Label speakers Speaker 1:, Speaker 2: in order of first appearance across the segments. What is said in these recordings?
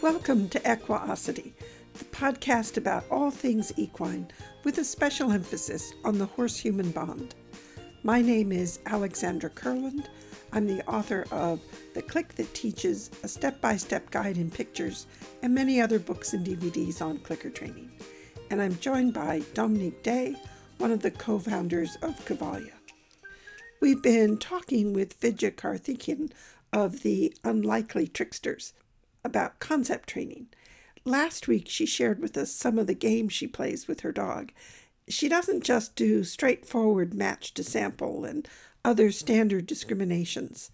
Speaker 1: Welcome to Equiosity, the podcast about all things equine with a special emphasis on the horse human bond. My name is Alexandra Kurland. I'm the author of The Click That Teaches, a step by step guide in pictures, and many other books and DVDs on clicker training. And I'm joined by Dominique Day, one of the co founders of Cavalia. We've been talking with Vidya Karthikeyan of the Unlikely Tricksters, about concept training. Last week, she shared with us some of the games she plays with her dog. She doesn't just do straightforward match to sample and other standard discriminations.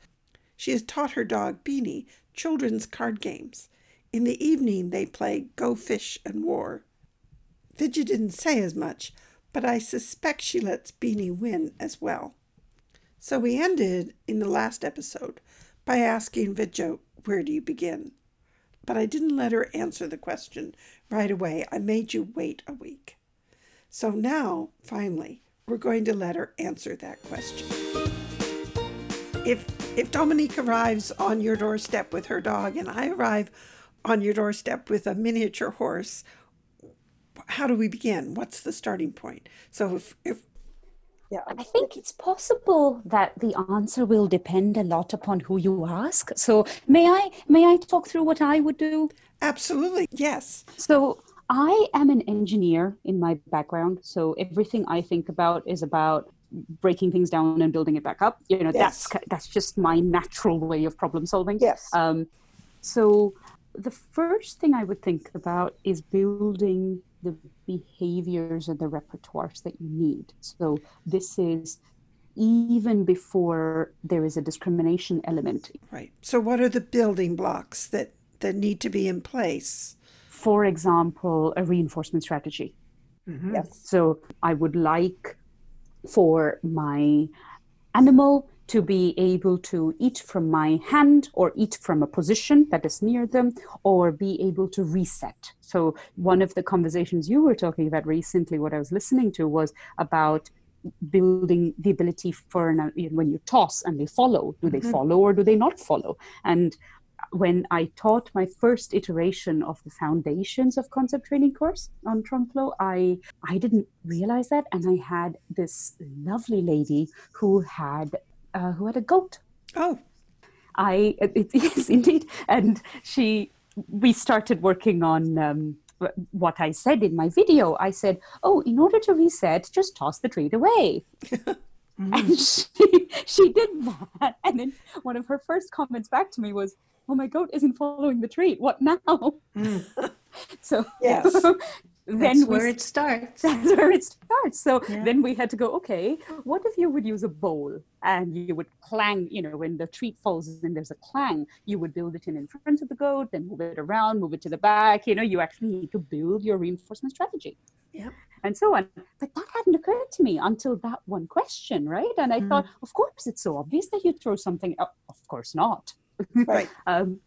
Speaker 1: She has taught her dog Beanie children's card games. In the evening, they play Go Fish and War. Vidya didn't say as much, but I suspect she lets Beanie win as well. So we ended in the last episode by asking Vidya, Where do you begin? But I didn't let her answer the question right away. I made you wait a week. So now, finally, we're going to let her answer that question. If if Dominique arrives on your doorstep with her dog and I arrive on your doorstep with a miniature horse, how do we begin? What's the starting point? So if, if
Speaker 2: yeah. I think it's possible that the answer will depend a lot upon who you ask. So may I may I talk through what I would do?
Speaker 1: Absolutely. Yes.
Speaker 2: So I am an engineer in my background, so everything I think about is about breaking things down and building it back up. You know, yes. that's that's just my natural way of problem solving.
Speaker 1: Yes. Um,
Speaker 2: so the first thing I would think about is building the behaviors and the repertoires that you need. So this is even before there is a discrimination element.
Speaker 1: Right. So what are the building blocks that that need to be in place?
Speaker 2: For example, a reinforcement strategy.
Speaker 1: Mm-hmm. Yes.
Speaker 2: So I would like for my animal to be able to eat from my hand or eat from a position that is near them or be able to reset. So, one of the conversations you were talking about recently, what I was listening to was about building the ability for an, when you toss and they follow do they mm-hmm. follow or do they not follow and when I taught my first iteration of the foundations of concept training course on Trunkflow, I I didn't realize that, and I had this lovely lady who had uh, who had a goat.
Speaker 1: Oh,
Speaker 2: I it, yes indeed, and she we started working on. Um, what I said in my video, I said, "Oh, in order to reset, just toss the treat away." mm. And she she did that, and then one of her first comments back to me was, "Oh, my goat isn't following the treat. What now?" Mm. so
Speaker 1: yes,
Speaker 3: then that's where we, it starts.
Speaker 2: That's where it starts. So yeah. then we had to go, okay, what if you would use a bowl and you would clang, you know, when the treat falls and there's a clang, you would build it in in front of the goat, then move it around, move it to the back. You know, you actually need to build your reinforcement strategy.
Speaker 1: Yeah.
Speaker 2: And so on. But that hadn't occurred to me until that one question, right? And I mm. thought, of course, it's so obvious that you throw something. Oh, of course not.
Speaker 1: Right.
Speaker 2: um,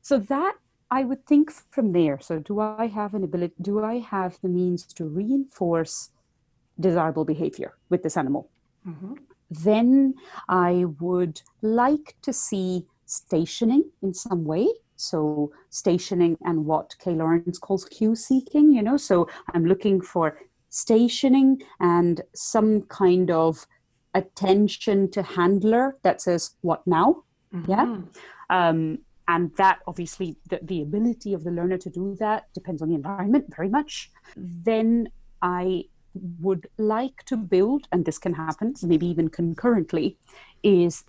Speaker 2: so that I would think from there. So, do I have an ability? Do I have the means to reinforce desirable behavior with this animal? Mm-hmm. Then I would like to see stationing in some way. So, stationing and what Kay Laurence calls cue seeking, you know. So, I'm looking for stationing and some kind of attention to handler that says, What now? Mm-hmm. Yeah. Um, and that obviously the, the ability of the learner to do that depends on the environment very much. Then i would like to build and this can happen maybe even concurrently is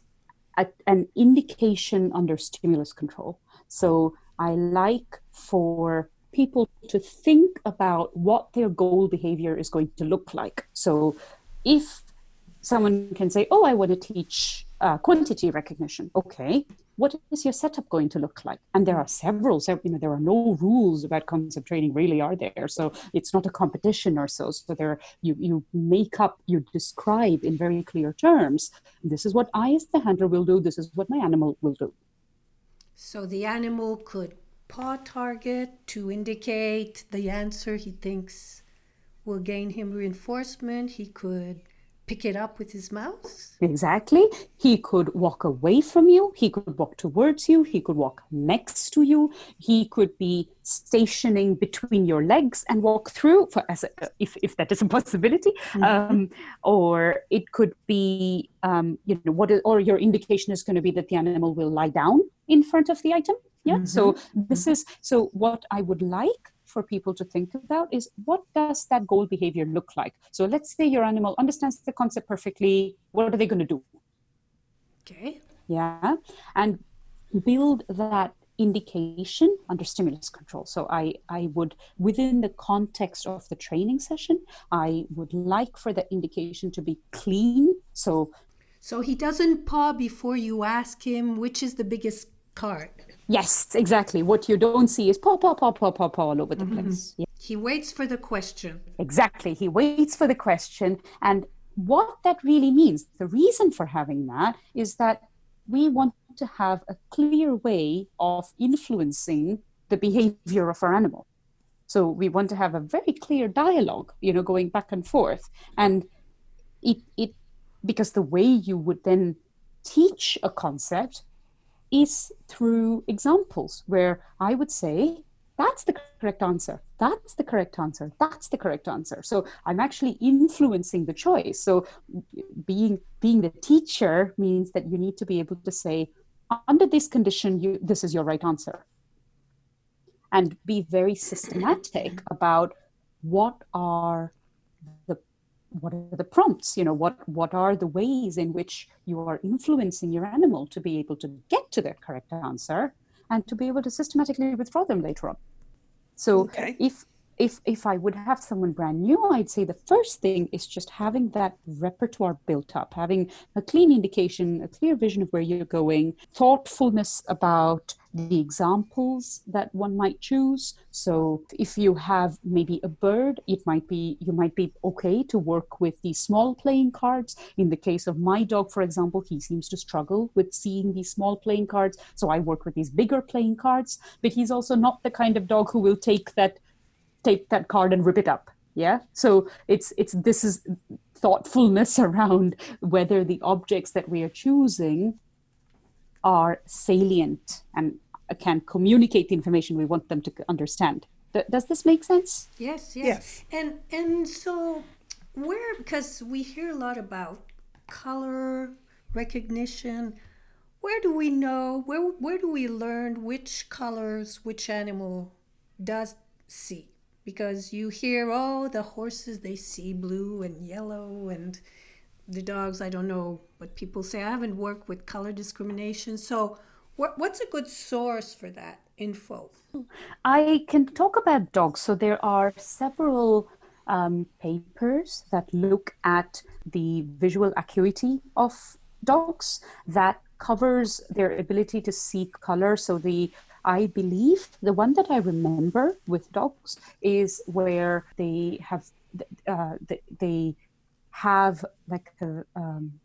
Speaker 2: a, an indication under stimulus control. So i like for people to think about what their goal behavior is going to look like. So if someone can say oh i want to teach uh, quantity recognition. Okay what is your setup going to look like? And there are several, so, you know, there are no rules about concept training really are there. So it's not a competition or so. So there, you, you make up, you describe in very clear terms, this is what I as the handler will do, this is what my animal will do.
Speaker 3: So the animal could paw target to indicate the answer he thinks will gain him reinforcement. He could pick it up with his mouth?
Speaker 2: Exactly. He could walk away from you. He could walk towards you. He could walk next to you. He could be stationing between your legs and walk through, for, as a, if, if that is a possibility. Mm-hmm. Um, or it could be, um, you know, what is, or your indication is going to be that the animal will lie down in front of the item. Yeah. Mm-hmm. So this is so what I would like for people to think about is what does that goal behavior look like? So let's say your animal understands the concept perfectly. What are they going to do?
Speaker 3: Okay.
Speaker 2: Yeah. And build that indication under stimulus control. So I, I would, within the context of the training session, I would like for the indication to be clean. So
Speaker 3: so he doesn't paw before you ask him which is the biggest card.
Speaker 2: Yes, exactly. What you don't see is paw, paw, paw, paw, paw, paw all over the mm-hmm. place. Yeah.
Speaker 3: He waits for the question.
Speaker 2: Exactly. He waits for the question. And what that really means, the reason for having that is that we want to have a clear way of influencing the behavior of our animal. So we want to have a very clear dialogue, you know, going back and forth. And it, it because the way you would then teach a concept is through examples where I would say, that's the correct answer. That's the correct answer. That's the correct answer. So I'm actually influencing the choice. So being being the teacher means that you need to be able to say, under this condition, you this is your right answer. And be very systematic about what are what are the prompts you know what what are the ways in which you are influencing your animal to be able to get to the correct answer and to be able to systematically withdraw them later on so okay. if if if I would have someone brand new, I'd say the first thing is just having that repertoire built up, having a clean indication, a clear vision of where you're going, thoughtfulness about the examples that one might choose. So if you have maybe a bird, it might be you might be okay to work with these small playing cards. In the case of my dog, for example, he seems to struggle with seeing these small playing cards. So I work with these bigger playing cards, but he's also not the kind of dog who will take that take that card and rip it up. Yeah? So it's it's this is thoughtfulness around whether the objects that we are choosing are salient and can communicate the information we want them to understand. Does this make sense?
Speaker 3: Yes yes, yes. and and so where because we hear a lot about color recognition where do we know where where do we learn which colors which animal does see because you hear, oh, the horses, they see blue and yellow, and the dogs, I don't know what people say. I haven't worked with color discrimination. So, what, what's a good source for that info?
Speaker 2: I can talk about dogs. So, there are several um, papers that look at the visual acuity of dogs that covers their ability to see color. So, the I believe the one that I remember with dogs is where they have uh, they have like a, um,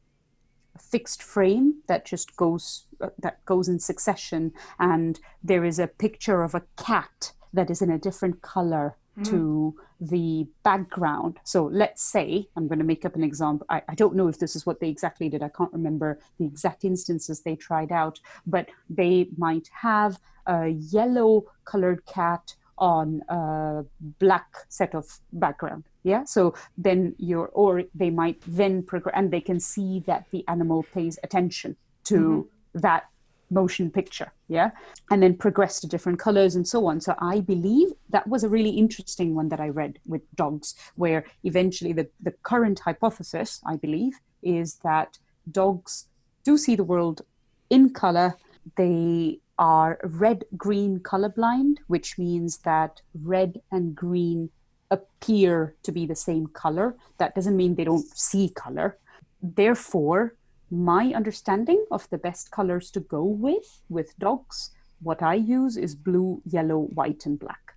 Speaker 2: a, fixed frame that just goes uh, that goes in succession, and there is a picture of a cat that is in a different color to the background. So let's say, I'm going to make up an example. I, I, don't know if this is what they exactly did. I can't remember the exact instances they tried out, but they might have a yellow colored cat on a black set of background yeah? So then you're or they might then progress and they can see that the animal pays attention to mm-hmm. that motion picture yeah? And then progress to different colors and so on. So i believe that was a really interesting one that i read with dogs where eventually the, the current hypothesis i believe is that dogs do see the world in color. They are red green colorblind which means that red and green appear to be the same color. That doesn't mean they don't see color. Therefore my understanding of the best colors to go with with dogs what i use is blue yellow white and black.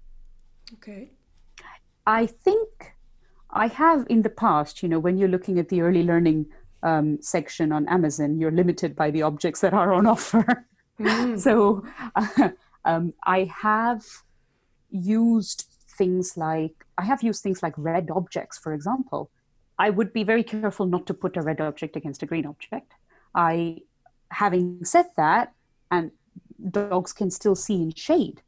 Speaker 3: Okay.
Speaker 2: I think i have in the past you know when you're looking at the early learning um, section on amazon you're limited by the objects that are on offer mm. so uh, um, i have used things like i have used things like red objects for example I would be very careful not to put a red object against a green object. I, having said that, and dogs can still see in shade.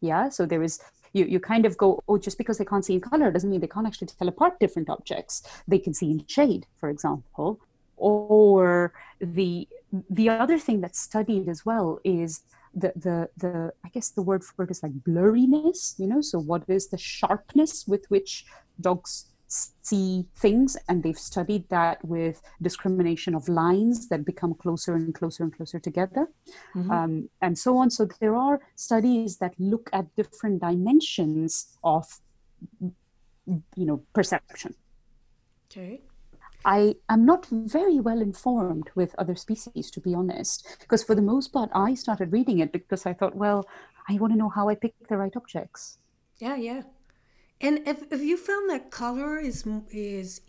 Speaker 2: Yeah, so there is you, you kind of go, oh, just because they can't see in color doesn't mean they can't actually tell apart different objects. They can see in shade, for example. Or the the other thing that's studied as well is the the the I guess the word for it is like blurriness, you know. So what is the sharpness with which dogs see things? And they've studied that with discrimination of lines that become closer and closer and closer together. Mm-hmm. um, and so on. So there are studies that look at different dimensions of you know perception.
Speaker 3: Okay
Speaker 2: I am not very well informed with other species, to be honest, because for the most part, I started reading it because I thought, well, I want to know how I pick the right objects.
Speaker 3: Yeah, yeah. And if, if you found that color is is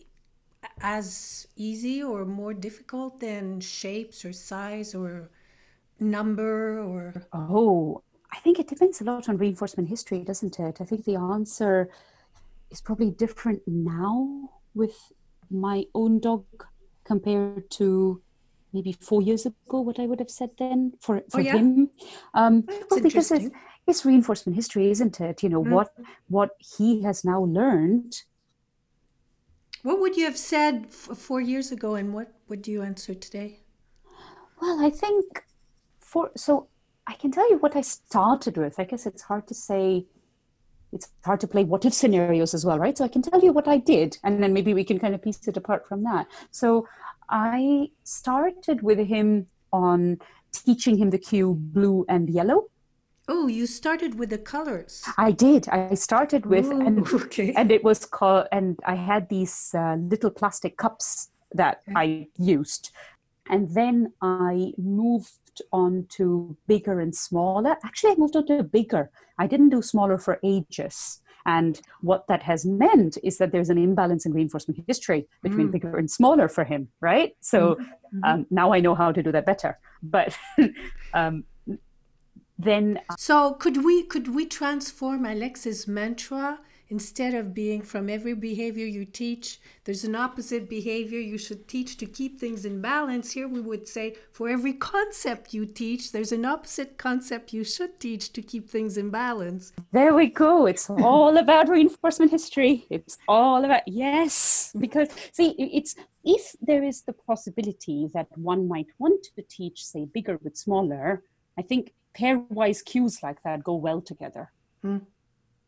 Speaker 3: as easy or more difficult than shapes or size or number or
Speaker 2: oh i think it depends a lot on reinforcement history doesn't it i think the answer is probably different now with my own dog compared to maybe four years ago what i would have said then for, oh, for oh, yeah? him. Um well, because it's, it's reinforcement history isn't it? You know mm-hmm. what what he has now learned.
Speaker 3: What would you have said f- four years ago and what would you answer today?
Speaker 2: Well i think for so i can tell you what i started with. I guess it's hard to say it's hard to play what if scenarios as well, right? So I can tell you what I did, and then maybe we can kind of piece it apart from that. So I started with him on teaching him the cue blue and yellow.
Speaker 3: Oh, you started with the colors.
Speaker 2: I did. I started with, Ooh, and, okay. and it was called, and I had these uh, little plastic cups that okay. I used. And then I moved on to bigger and smaller. Actually, I moved on to bigger. I didn't do smaller for ages. And what that has meant is that there's an imbalance in reinforcement history between mm. bigger and smaller for him, right? So mm-hmm. um, now I know how to do that better. But um, then,
Speaker 3: so could we could we transform Alex's mantra Instead of being from every behavior you teach, there's an opposite behavior you should teach to keep things in balance. Here we would say, for every concept you teach, there's an opposite concept you should teach to keep things in balance.
Speaker 2: There we go. It's all about reinforcement history. It's all about, yes, because see, it's if there is the possibility that one might want to teach, say, bigger with smaller, I think pairwise cues like that go well together. Hmm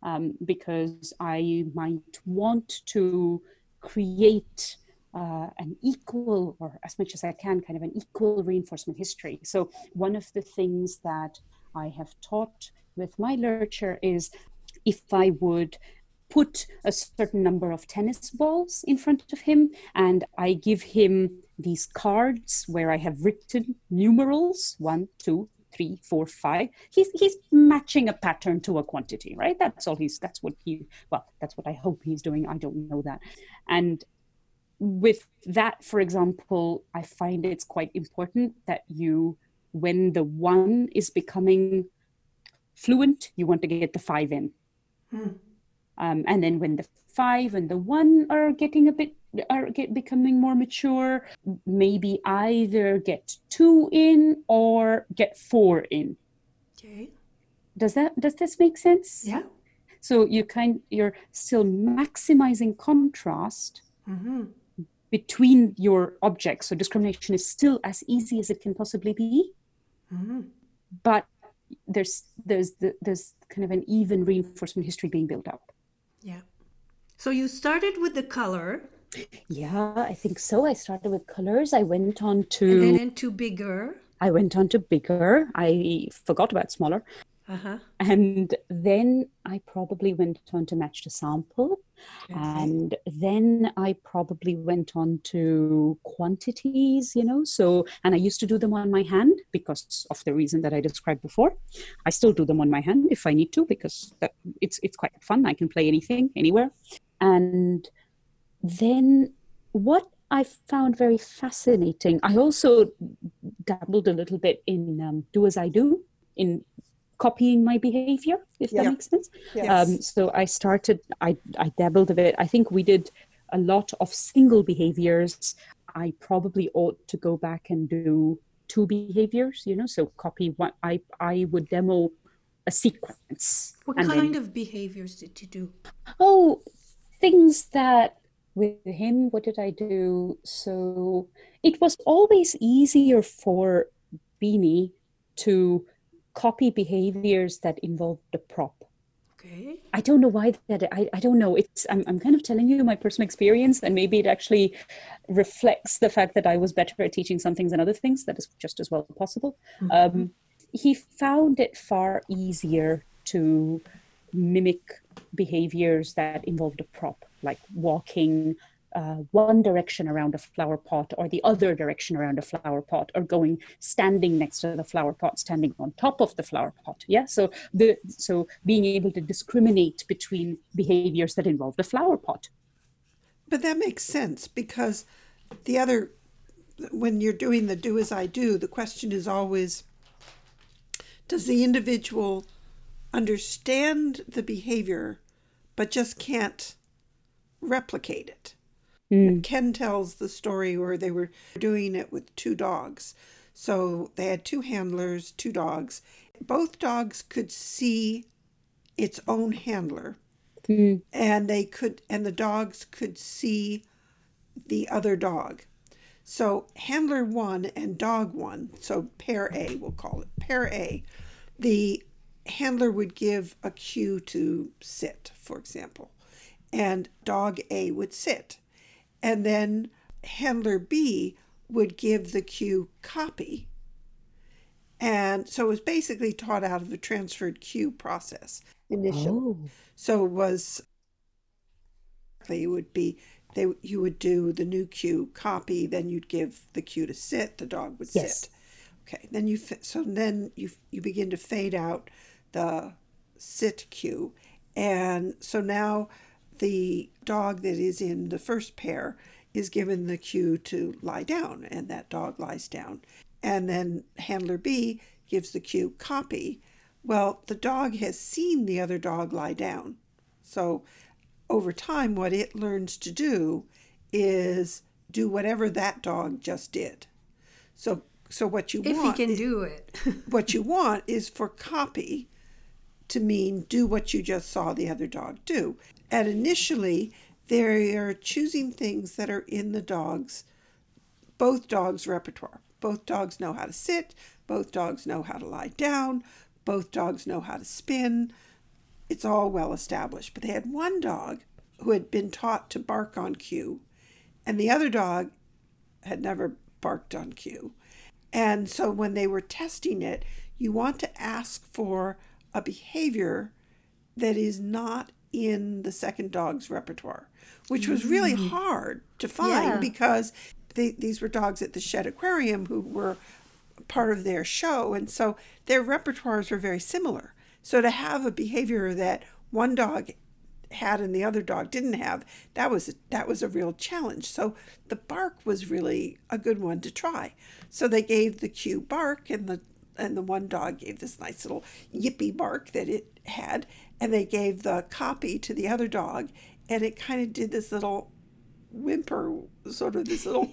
Speaker 2: um, because I might want to create uh, an equal, or as much as I can, kind of an equal reinforcement history. So, one of the things that I have taught with my literature is if I would put a certain number of tennis balls in front of him and I give him these cards where I have written numerals one, two, three, four, five. He's he's matching a pattern to a quantity, right? That's all he's that's what he well, that's what I hope he's doing. I don't know that. And with that, for example, I find it's quite important that you when the one is becoming fluent, you want to get the five in. Hmm. Um, and then when the five and the one are getting a bit are get, becoming more mature, maybe either get two in or get four in.
Speaker 3: Okay.
Speaker 2: Does that does this make sense?
Speaker 3: Yeah.
Speaker 2: So you kind you're still maximizing contrast mm-hmm. between your objects. So discrimination is still as easy as it can possibly be, mm-hmm. but there's there's the, there's kind of an even reinforcement history being built up.
Speaker 3: Yeah. So you started with the color.
Speaker 2: Yeah, I think so. I started with colors. I went on to
Speaker 3: and then into bigger.
Speaker 2: I went on to bigger. I forgot about smaller. Uh-huh. And then I probably went on to match the sample. Okay. And then I probably went on to quantities, you know. So, and I used to do them on my hand because of the reason that I described before. I still do them on my hand if I need to because that, it's it's quite fun. I can play anything, anywhere. And then what I found very fascinating, I also dabbled a little bit in um, do as I do, in copying my behavior, if that makes sense. Yes. Um, so I started, I, I dabbled a bit. I think we did a lot of single behaviors, I probably ought to go back and do two behaviors, you know, so copy one. I, I would demo a sequence.
Speaker 3: What kind then, of behaviors did you do?
Speaker 2: Oh, things that with him, what did I do? So it was always easier for Beanie to copy behaviors that involved the prop.
Speaker 3: Okay.
Speaker 2: I don't know why that I, I don't know. It's I'm I'm kind of telling you my personal experience and maybe it actually reflects the fact that I was better at teaching some things than other things. That is just as well possible. Mm-hmm. Um, he found it far easier to mimic behaviors that involved a prop, like walking uh, one direction around a flower pot or the other direction around a flower pot or going standing next to the flower pot standing on top of the flower pot. Yeah so the so being able to discriminate between behaviors that involve the flower pot.
Speaker 1: But that makes sense because the other when you're doing the do as i do the question is always does the individual understand the behavior but just can't replicate it? Mm. Ken tells the story where they were doing it with two dogs. So they had two handlers, two dogs. Both dogs could see its own handler. Mm. And they could and the dogs could see the other dog. So handler one and dog one, so pair A, we'll call it pair A, the handler would give a cue to sit, for example, and dog A would sit. And then handler B would give the cue copy. And so it was basically taught out of the transferred cue process initially. Oh. So it was, it would be they you would do the new cue copy then you'd give the cue to sit the dog would yes. sit okay then you so then you you begin to fade out the sit cue and so now the dog that is in the first pair is given the cue to lie down and that dog lies down and then handler b gives the cue copy well the dog has seen the other dog lie down so over time, what it learns to do is do whatever that dog just did. So, so what you
Speaker 3: if
Speaker 1: want,
Speaker 3: he can do it,
Speaker 1: what you want is for copy to mean do what you just saw the other dog do. And initially, they are choosing things that are in the dog's, both dogs' repertoire. Both dogs know how to sit. Both dogs know how to lie down. Both dogs know how to spin it's all well established. But they had one dog who had been taught to bark on cue, and the other dog had never barked on cue. And so when they were testing it, you want to ask for a behavior that is not in the second dog's repertoire, which was really mm. hard to find yeah. because they, these were dogs at the Shedd Aquarium who were part of their show. And so their repertoires were very similar. So to have a behavior that one dog had and the other dog didn't have, that was that was a real challenge. So the bark was really a good one to try. So they gave the cue bark and the and the one dog gave this nice little yippy bark that it had and they gave the copy to the other dog and it kind of did this little whimper, sort of this little,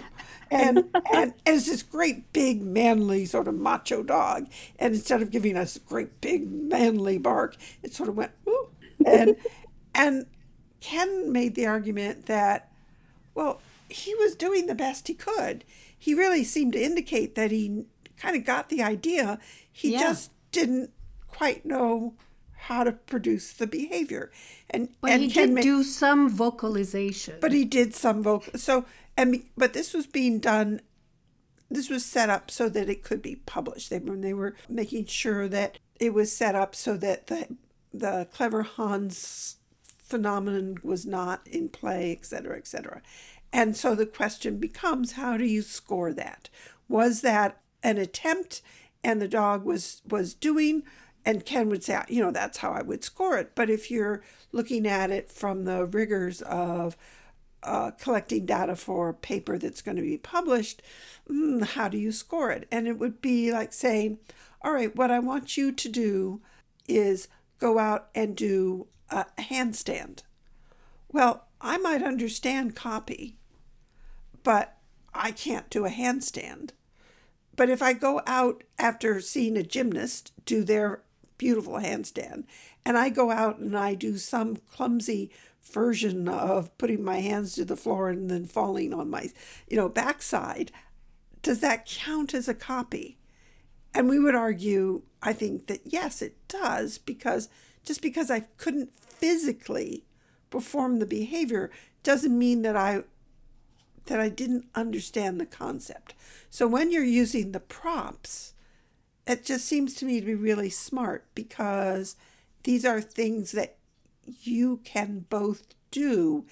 Speaker 1: and, and and it's this great big manly sort of macho dog. And instead of giving us a great big manly bark, it sort of went Ooh. and and Ken made the argument that, well, he was doing the best he could. He really seemed to indicate that he kind of got the idea. He yeah. just didn't quite know how to produce the behavior. And
Speaker 3: well,
Speaker 1: and
Speaker 3: he did do some vocalization.
Speaker 1: But he did some vocal. So and but this was being done. This was set up so that it could be published. They when they were making sure that it was set up so that the the clever Hans phenomenon was not in play, etc., etc. And so the question becomes, how do you score that? Was that an attempt, and the dog was was doing? And Ken would say, you know, that's how I would score it. But if you're looking at it from the rigors of uh, collecting data for a paper that's going to be published, mm, how do you score it? And it would be like saying, all right, what I want you to do is go out and do a handstand. Well, I might understand copy, but I can't do a handstand. But if I go out after seeing a gymnast do their beautiful handstand and I go out and I do some clumsy version of putting my hands to the floor and then falling on my, you know, backside, does that count as a copy? And we would argue, I think that yes, it does, because just because I couldn't physically perform the behavior doesn't mean that I that I didn't understand the concept. So when you're using the props, it just seems to me to be really smart because these are things that you can both do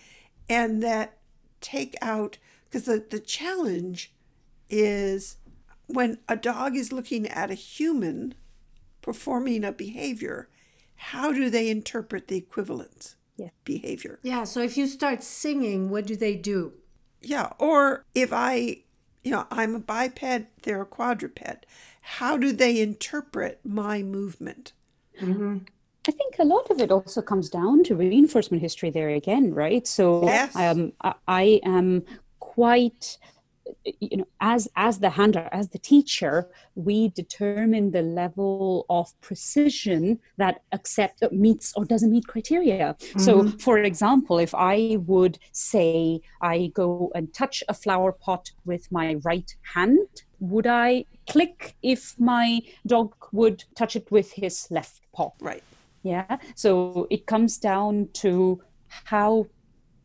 Speaker 1: and that take out because the, the challenge is when a dog is looking at a human performing a behavior, how do they interpret the equivalent
Speaker 2: Yeah.
Speaker 1: behavior?
Speaker 3: Yeah, so if you start singing, what do they do?
Speaker 1: Yeah, or if I, you know, I'm a biped, they're a quadruped, how do they interpret my movement? Mm-hmm.
Speaker 2: I think a lot of it also comes down to reinforcement history there again, right? So
Speaker 1: Yes.
Speaker 2: um, I, I am quite, you know, as as the handler, as the teacher, we determine the level of precision that accept uh, meets or doesn't meet criteria. So, mm-hmm. for example, if I would say I go and touch a flower pot with my right hand, would I click if my dog would touch it with his left paw?
Speaker 1: Right.
Speaker 2: Yeah. So it comes down to how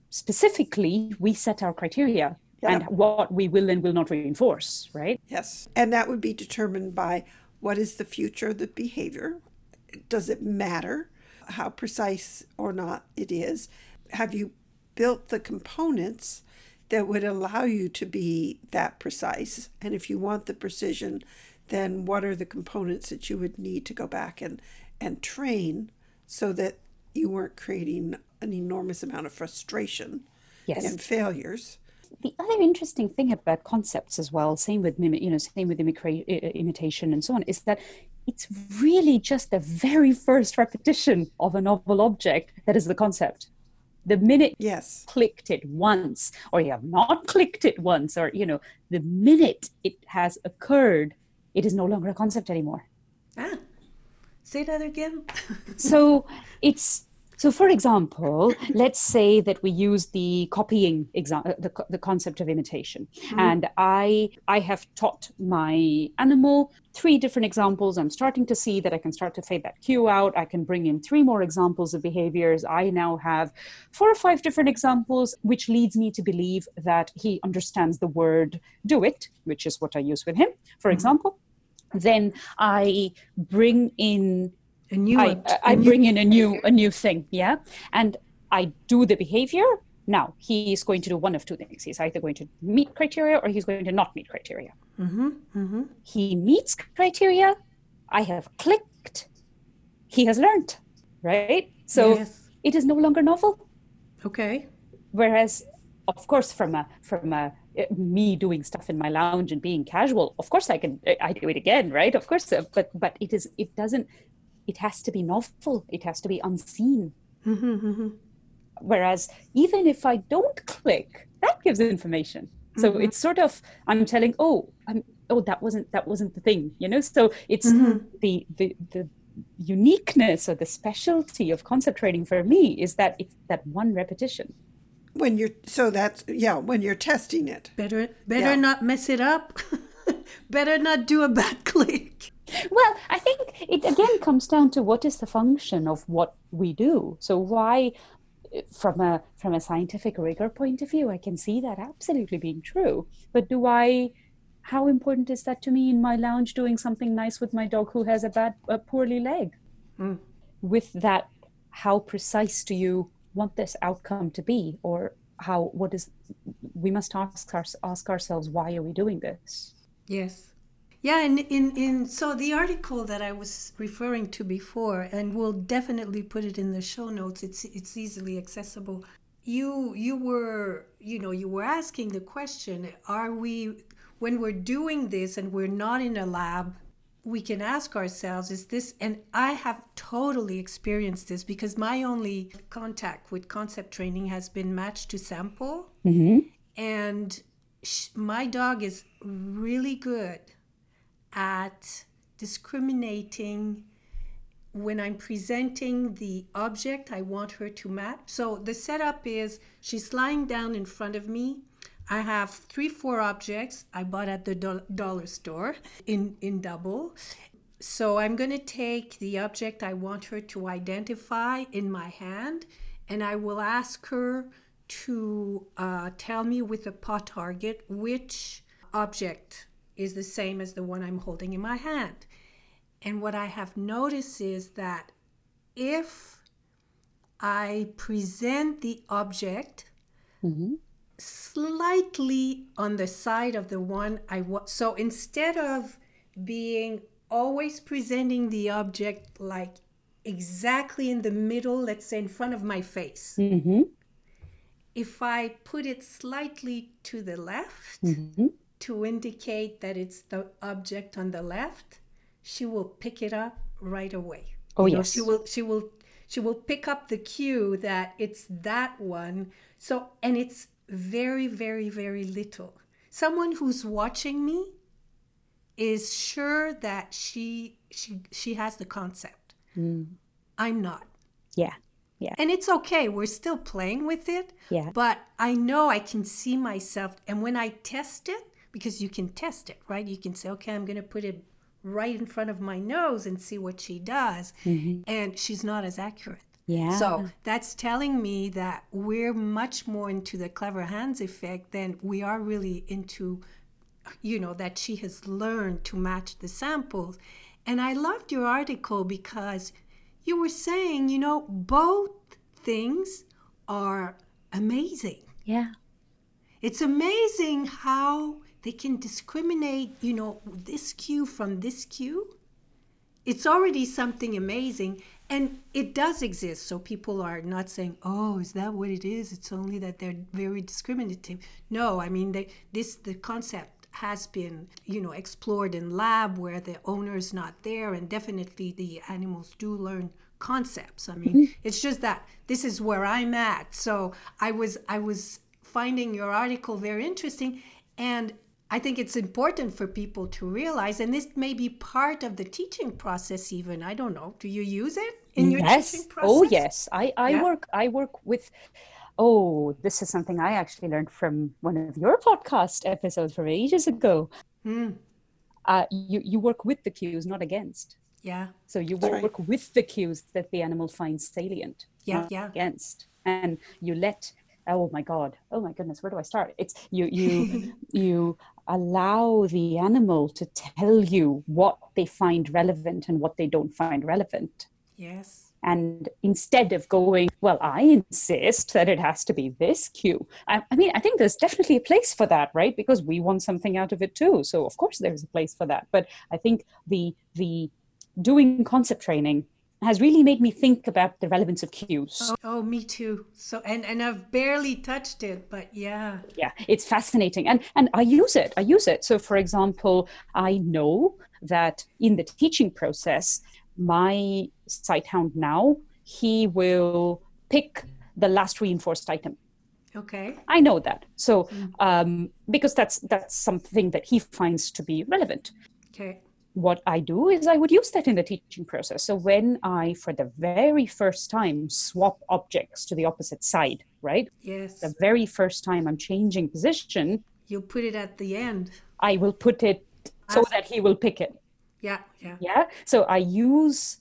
Speaker 2: specifically we set our criteria and what we will and will not reinforce, right?
Speaker 1: Yes. And that would be determined by what is the future of the behavior? Does it matter how precise or not it is? Have you built the components that would allow you to be that precise? And if you want the precision, then what are the components that you would need to go back and, and train so that you weren't creating an enormous amount of frustration
Speaker 2: Yes.
Speaker 1: and failures?
Speaker 2: The other interesting thing about concepts as well, same with mimic, you know, same with imicra- i- i- imitation and so on, is that it's really just the very first repetition of a novel object that is the concept. The minute
Speaker 1: Yes.
Speaker 2: clicked it once or you have not clicked it once or you know the minute it has occurred it is no longer a concept anymore
Speaker 3: Ah, say that again.
Speaker 2: so it's so for example let's say that we use the copying example uh, the, the concept of imitation. Mm-hmm. And i i have taught my animal three different examples. I'm starting to see that i can start to fade that cue out. I can bring in three more examples of behaviors. I now have four or five different examples which leads me to believe that he understands the word do it which is what i use with him for mm-hmm. example. Then i bring in
Speaker 3: A new
Speaker 2: I, bring in a new a new thing, yeah, and I do the behavior. Now he is going to do one of two things. He's either going to meet criteria or he's going to not meet criteria.
Speaker 3: Mm-hmm. Mm-hmm.
Speaker 2: He meets criteria. I have clicked. He has learned, right? So
Speaker 3: Yes.
Speaker 2: it is no longer novel.
Speaker 3: Okay.
Speaker 2: Whereas, of course, from a from a uh, me doing stuff in my lounge and being casual, of course I can I do it again, right? Of course, uh, but but it is it doesn't. It has to be novel. It has to be unseen.
Speaker 3: Mm-hmm. Mm-hmm.
Speaker 2: Whereas even if I don't click, that gives information. So it's sort of I'm telling, oh, I'm, oh, that wasn't that wasn't the thing, you know. So it's the the the uniqueness or the specialty of concept training for me is that it's that one repetition.
Speaker 1: When you're so that's yeah, when you're testing it.
Speaker 3: Better, better
Speaker 1: Yeah.
Speaker 3: not mess it up. better not do a bad click.
Speaker 2: Well, I think it again comes down to what is the function of what we do. So why from a from a scientific rigor point of view, I can see that absolutely being true. But do I how important is that to me in my lounge doing something nice with my dog who has a bad a poorly leg?
Speaker 3: Mm.
Speaker 2: With that, how precise do you want this outcome to be? Or how what is we must ask our, ask ourselves why are we doing this?
Speaker 3: Yes. Yeah, and in, in so the article that I was referring to before, and we'll definitely put it in the show notes. It's it's easily accessible. You you were you know you were asking the question: Are we when we're doing this and we're not in a lab? we can ask ourselves is this and i have totally experienced this because my only contact with concept training has been matched to sample
Speaker 2: Mm-hmm.
Speaker 3: and sh- my dog is really good at discriminating when I'm presenting the object I want her to match. So the setup is she's lying down in front of me. I have three, four objects I bought at the do- dollar store in, in double. So I'm going to take the object I want her to identify in my hand and I will ask her to uh, tell me with a paw target which object is the same as the one I'm holding in my hand. And what I have noticed is that if I present the object
Speaker 2: Mm-hmm.
Speaker 3: slightly on the side of the one I want, so instead of being always presenting the object like exactly in the middle, let's say in front of my face,
Speaker 2: Mm-hmm.
Speaker 3: if I put it slightly to the left,
Speaker 2: Mm-hmm.
Speaker 3: To indicate that it's the object on the left, she will pick it up right away.
Speaker 2: Oh,
Speaker 3: You know,
Speaker 2: yes.
Speaker 3: she will she will she will pick up the cue that it's that one. So and it's very very very little. Someone who's watching me is sure that she she she has the concept.
Speaker 2: Mm.
Speaker 3: I'm not.
Speaker 2: Yeah. Yeah.
Speaker 3: And it's okay. We're still playing with it.
Speaker 2: Yeah.
Speaker 3: But I know I can see myself. And when I test it, because you can test it, right? You can say, okay, I'm going to put it right in front of my nose and see what she does. And she's not as accurate.
Speaker 2: Mm-hmm. Yeah.
Speaker 3: So that's telling me that we're much more into the clever Hans effect than we are really into, you know, that she has learned to match the samples. And I loved your article because you were saying, you know, both things are amazing.
Speaker 2: yeah.
Speaker 3: It's amazing how they can discriminate, you know, this cue from this cue. It's already something amazing and it does exist. So people are not saying, "Oh, is that what it is?" It's only that they're very discriminative. No, I mean, they, this the concept has been, you know, explored in lab where the owner's not there and definitely the animals do learn concepts. I mean, mm-hmm. it's just that this is where I'm at. So I was I was finding your article very interesting and I think it's important for people to realize, and this may be part of the teaching process. Even I don't know. Do you use it in your
Speaker 2: yes.
Speaker 3: teaching process?
Speaker 2: Oh yes. I, I
Speaker 3: Yeah.
Speaker 2: work I work with oh, this is something I actually learned from one of your podcast episodes from ages ago.
Speaker 3: Hmm.
Speaker 2: Uh, you, you work with the cues, not against.
Speaker 3: Yeah.
Speaker 2: So you
Speaker 1: That's right.
Speaker 2: work with the cues that the animal finds salient,
Speaker 3: Yeah, yeah.
Speaker 2: against. And you let oh my god, oh my goodness, where do I start? It's you you you allow the animal to tell you what they find relevant and what they don't find relevant.
Speaker 3: Yes.
Speaker 2: And instead of going, well, I insist that it has to be this cue. I, I mean, I think there's definitely a place for that, right? Because we want something out of it too. So of course there's a place for that. But I think the the doing concept training has really made me think about the relevance of cues.
Speaker 3: Oh, oh, me too. So and and I've barely touched it, but yeah.
Speaker 2: yeah it's fascinating and and i use it i use it so for example i know that in the teaching process my sight hound now he will pick the last reinforced item
Speaker 3: Okay.
Speaker 2: i know that so um, because that's that's something that he finds to be relevant
Speaker 3: Okay.
Speaker 2: What I do is I would use that in the teaching process. So when I, for the very first time, swap objects to the opposite side, right?
Speaker 3: Yes.
Speaker 2: The very first time I'm changing position,
Speaker 3: You'll put it at the end.
Speaker 2: I will put it so
Speaker 3: As-
Speaker 2: that he will pick it.
Speaker 3: Yeah. Yeah.
Speaker 2: Yeah. So I use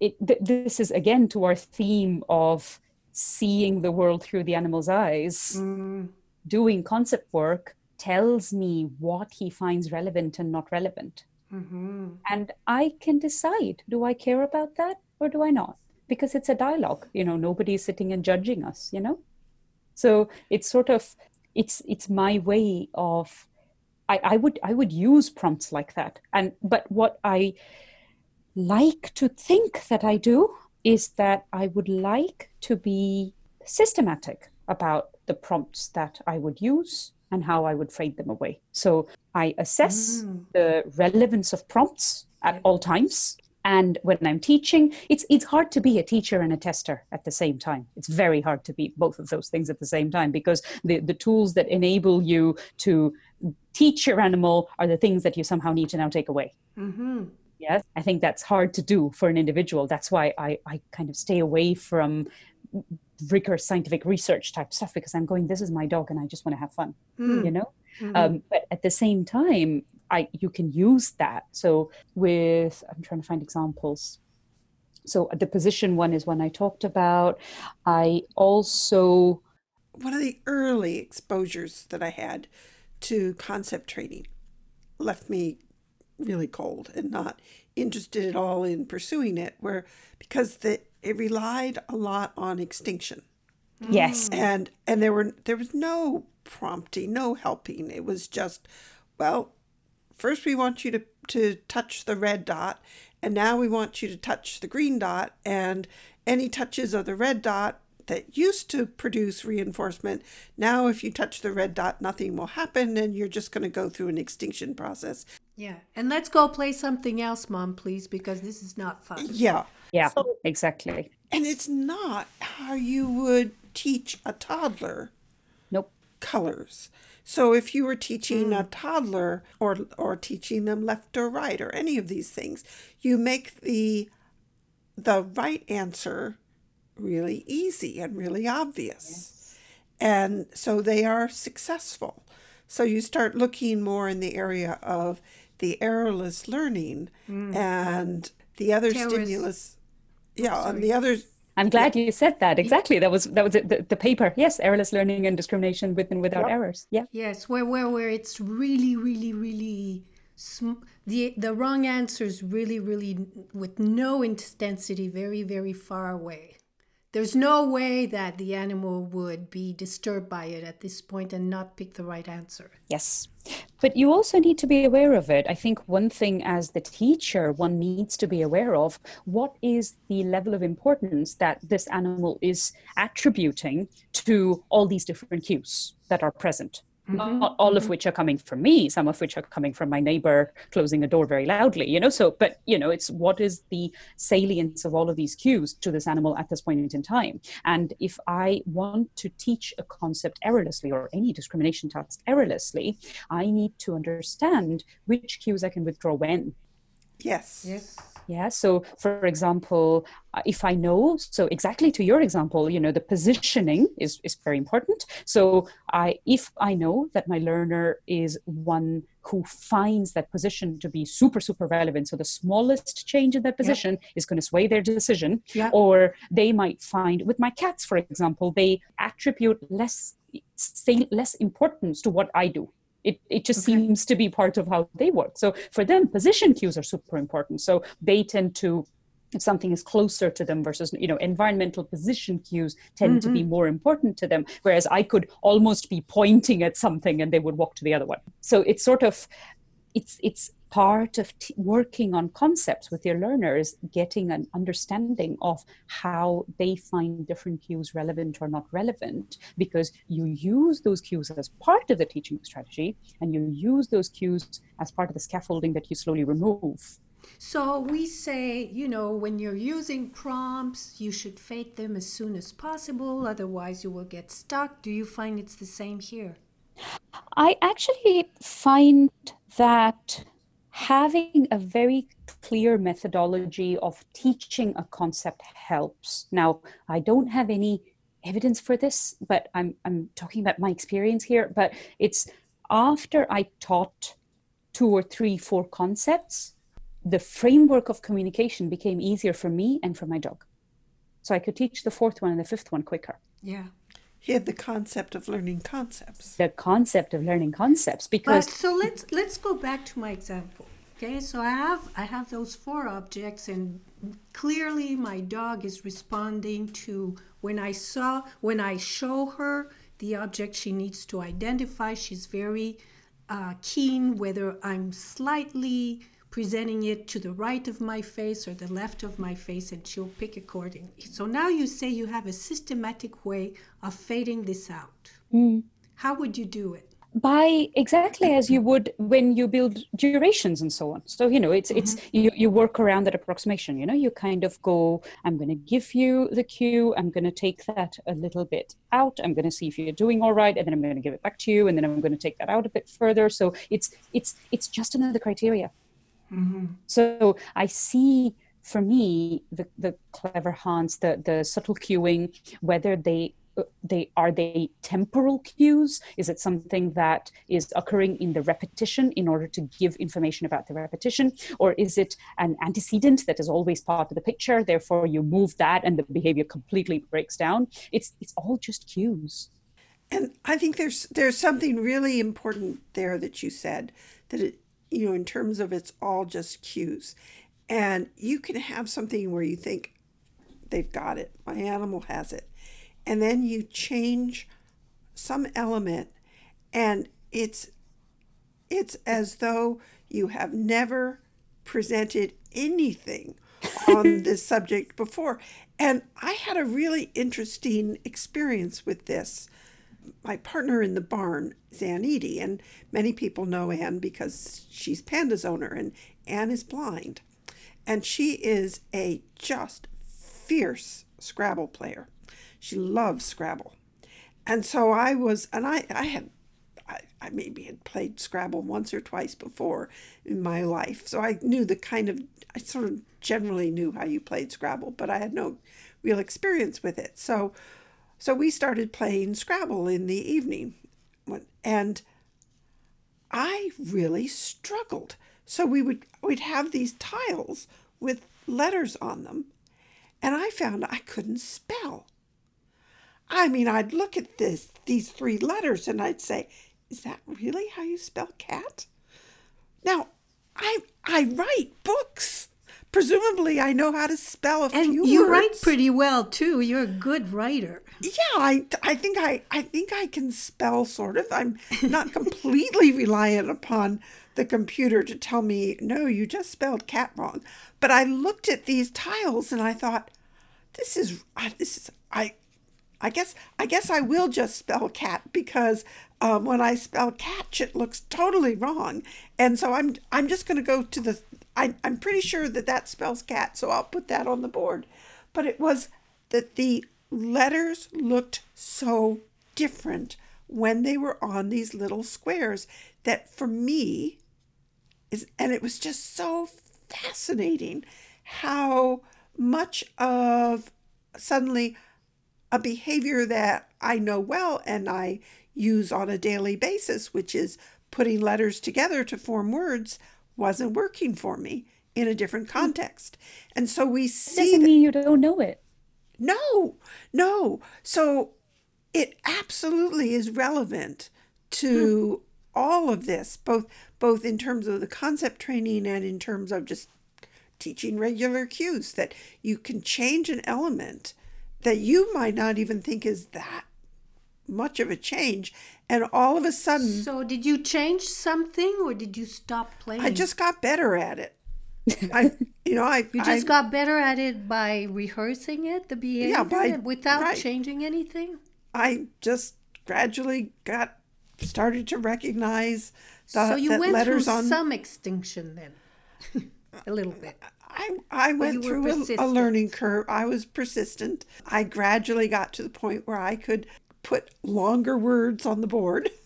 Speaker 2: it. Th- this is again to our theme of seeing the world through the animal's eyes.
Speaker 3: Mm,
Speaker 2: Doing concept work tells me what he finds relevant and not relevant.
Speaker 3: Hmm
Speaker 2: And I can decide do I care about that or do I not? Because it's a dialogue. You know, nobody's sitting and judging us, you know? So it's sort of it's it's my way of I, I would I would use prompts like that. And but what I like to think that I do is that I would like to be systematic about the prompts that I would use and how I would fade them away. So I assess
Speaker 3: Mm.
Speaker 2: the relevance of prompts at all times and when i'm teaching it's it's hard to be a teacher and a tester at the same time it's very hard to be both of those things at the same time because the the tools that enable you to teach your animal are the things that you somehow need to now take away mm-hmm. yes i think that's hard to do for an individual that's why i i kind of stay away from rigorous scientific research type stuff because i'm going this is my dog and i just want to have fun mm. you know mm-hmm. um, but at the same time I you can use that. So with I'm trying to find examples. So the position one is one I talked about. I also
Speaker 1: one of the early exposures that I had to concept training left me really cold and not interested at all in pursuing it where because the it relied a lot on extinction
Speaker 2: yes mm.
Speaker 1: and and there were there was no prompting no helping it was just well first we want you to, to touch the red dot, and now we want you to touch the green dot, and any touches of the red dot that used to produce reinforcement, now if you touch the red dot, nothing will happen, and you're just going to go through an extinction process.
Speaker 3: Yeah, and let's go play something else, Mom, please, because this is not fun.
Speaker 1: Yeah.
Speaker 2: Yeah, so, exactly.
Speaker 1: And it's not how you would teach a toddler.
Speaker 2: Nope.
Speaker 1: Colors. So if you were teaching mm. a toddler or or teaching them left or right or any of these things, you make the the right answer really easy and really obvious. Yes. And so they are successful. So you start looking more in the area of the errorless learning mm. and the other Terrace. stimulus. Yeah, and the other
Speaker 2: I'm glad you said that. Exactly. That was that was the, the paper. Yes, errorless learning and discrimination with and without yep. errors. Yeah.
Speaker 3: Yes, where where where it's really really really sm- the the wrong answers really really with no intensity very very far away. There's no way that the animal would be disturbed by it at this point and not pick the right answer.
Speaker 2: Yes. But you also need to be aware of it. I think one thing as the teacher, one needs to be aware of what is the level of importance that this animal is attributing to all these different cues that are present mm-hmm. not all of mm-hmm. which are coming from me some of which are coming from my neighbor closing a door very loudly you know? So but you know it's what is the salience of all of these cues to this animal at this point in time? And if i want to teach a concept errorlessly or any discrimination task errorlessly i need to understand which cues i can withdraw when.
Speaker 1: Yes.
Speaker 3: Yes
Speaker 2: yeah so for example uh, if i know so exactly to your example you know the positioning is is very important. So i if i know that my learner is one who finds that position to be super super relevant so the smallest change in that position is going to sway their decision yeah. or they might find with my cats for example they attribute less say less importance to what i do it, it just okay. seems to be part of how they work. So for them, position cues are super important. So they tend to if something is closer to them versus you know environmental position cues tend mm-hmm. to be mm-hmm. more important to them whereas i could almost be pointing at something and they would walk to the other one so it's sort of it's it's part of t- working on concepts with your learners getting an understanding of how they find different cues relevant or not relevant because you use those cues as part of the teaching strategy and you use those cues as part of the scaffolding that you slowly remove
Speaker 3: so we say, you know, when you're using prompts, you should fake them as soon as possible, otherwise, you will get stuck. Do you find it's the same here?
Speaker 2: I actually find that having a very clear methodology of teaching a concept helps. Now, I don't have any evidence for this, but I'm, I'm talking about my experience here. But it's after I taught two or three, four concepts, the framework of communication became easier for me and for my dog. So I could teach the fourth one and the fifth one quicker.
Speaker 3: Yeah.
Speaker 1: He had the concept of learning concepts.
Speaker 2: The concept of learning concepts because
Speaker 3: but, so let's let's go back to my example. Okay, so I have I have those four objects and clearly my dog is responding to when I saw when I show her the object she needs to identify, she's very uh, keen whether I'm slightly presenting it to the right of my face or the left of my face, and she'll pick accordingly. So now you say you have a systematic way of fading this out. Mm. How would you do it?
Speaker 2: by exactly as you would when you build durations and so on so you know it's mm-hmm. it's you, you work around that approximation you know you kind of go i'm going to give you the cue i'm going to take that a little bit out i'm going to see if you're doing all right and then i'm going to give it back to you and then i'm going to take that out a bit further so it's it's it's just another criteria mm-hmm. so i see for me the the clever Hans the the subtle cueing whether they they are they temporal cues? Is it something that is occurring in the repetition in order to give information about the repetition? Or is it an antecedent that is always part of the picture therefore you move that and the behavior completely breaks down? It's it's all just cues.
Speaker 1: And i think there's there's something really important there that you said that it you know in terms of it's all just cues. And you can have something where you think they've got it. My animal has it. And then you change some element and it's it's as though you have never presented anything on this subject before. And i had a really interesting experience with this my partner in the barn Ann Edie, and many people know Ann because she's Panda's owner, and Ann is blind. And she is a just fierce Scrabble player. She loves Scrabble. And so I was, and I, I had, I, I maybe had played Scrabble once or twice before in my life. So I knew the kind of, I sort of generally knew how you played Scrabble, but I had no real experience with it. So, so we started playing Scrabble in the evening. And I really struggled. So we would we'd have these tiles with letters on them, and I found I couldn't spell. I mean, I'd look at this these three letters and I'd say, "Is that really how you spell cat?" Now, I I write books. Presumably, I know how to spell a
Speaker 3: and
Speaker 1: few
Speaker 3: you
Speaker 1: words.
Speaker 3: write pretty well too. You're a good writer.
Speaker 1: Yeah, I, I think I I think I can spell sort of. I'm not completely reliant upon the computer to tell me, "No, you just spelled cat wrong." But I looked at these tiles and I thought, "This is this is I I guess I guess I will just spell cat because um, when I spell catch, it looks totally wrong, and so I'm I'm just going to go to the. I, I'm pretty sure that that spells cat, so I'll put that on the board. But it was that the letters looked so different when they were on these little squares that for me is and it was just so fascinating how much of suddenly a behavior that I know well and I use on a daily basis, which is putting letters together to form words, wasn't working for me in a different hmm. context. And so we see.
Speaker 2: Doesn't mean you don't know it.
Speaker 1: No, no. So it absolutely is relevant to hmm. all of this, both both in terms of the concept training and in terms of just teaching regular cues that you can change an element that you might not even think is that much of a change and all of a sudden
Speaker 3: so did you change something or did you stop playing
Speaker 1: i just got better at it i you know i
Speaker 3: you just I, got better at it by rehearsing it the behavior yeah, by, without right. changing anything
Speaker 1: i just gradually got started to recognize the,
Speaker 3: so you went through on some extinction then a little bit
Speaker 1: I, I went through a, a, learning curve. I was persistent. I gradually got to the point where I could put longer words on the board.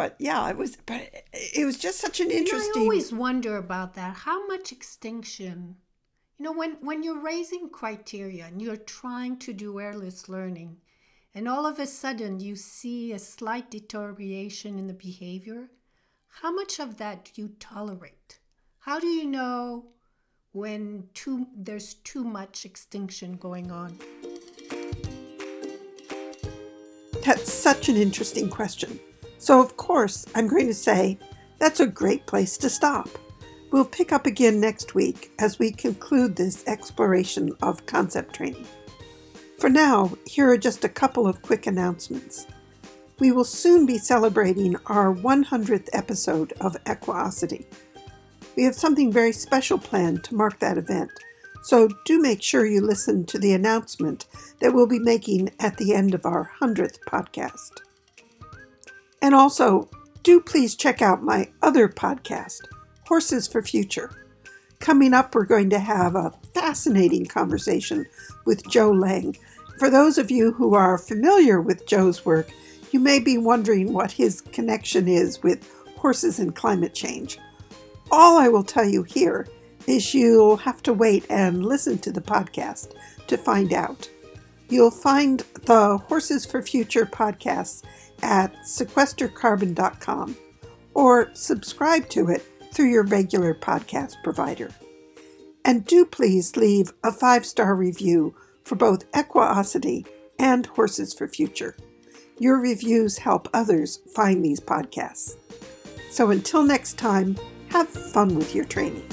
Speaker 1: But yeah, it was but it was just such an interesting
Speaker 3: you know, I always wonder about that. How much extinction you know when when you're raising criteria and you're trying to do errorless learning and all of a sudden you see a slight deterioration in the behavior, how much of that do you tolerate? How do you know when too, there's too much extinction going on?
Speaker 1: That's such an interesting question. So, of course, I'm going to say that's a great place to stop. We'll pick up again next week as we conclude this exploration of concept training. For now, here are just a couple of quick announcements. We will soon be celebrating our 100th episode of Equiosity. We have something very special planned to mark that event, so do make sure you listen to the announcement that we'll be making at the end of our 100th podcast. And also, do please check out my other podcast, Horses for Future. Coming up, we're going to have a fascinating conversation with Joe Lang. For those of you who are familiar with Joe's work, you may be wondering what his connection is with horses and climate change. All I will tell you here is you'll have to wait and listen to the podcast to find out. You'll find the Horses for Future podcast at sequestercarbon.com or subscribe to it through your regular podcast provider. And do please leave a five star review for both Equiosity and Horses for Future. Your reviews help others find these podcasts. So until next time, have fun with your training.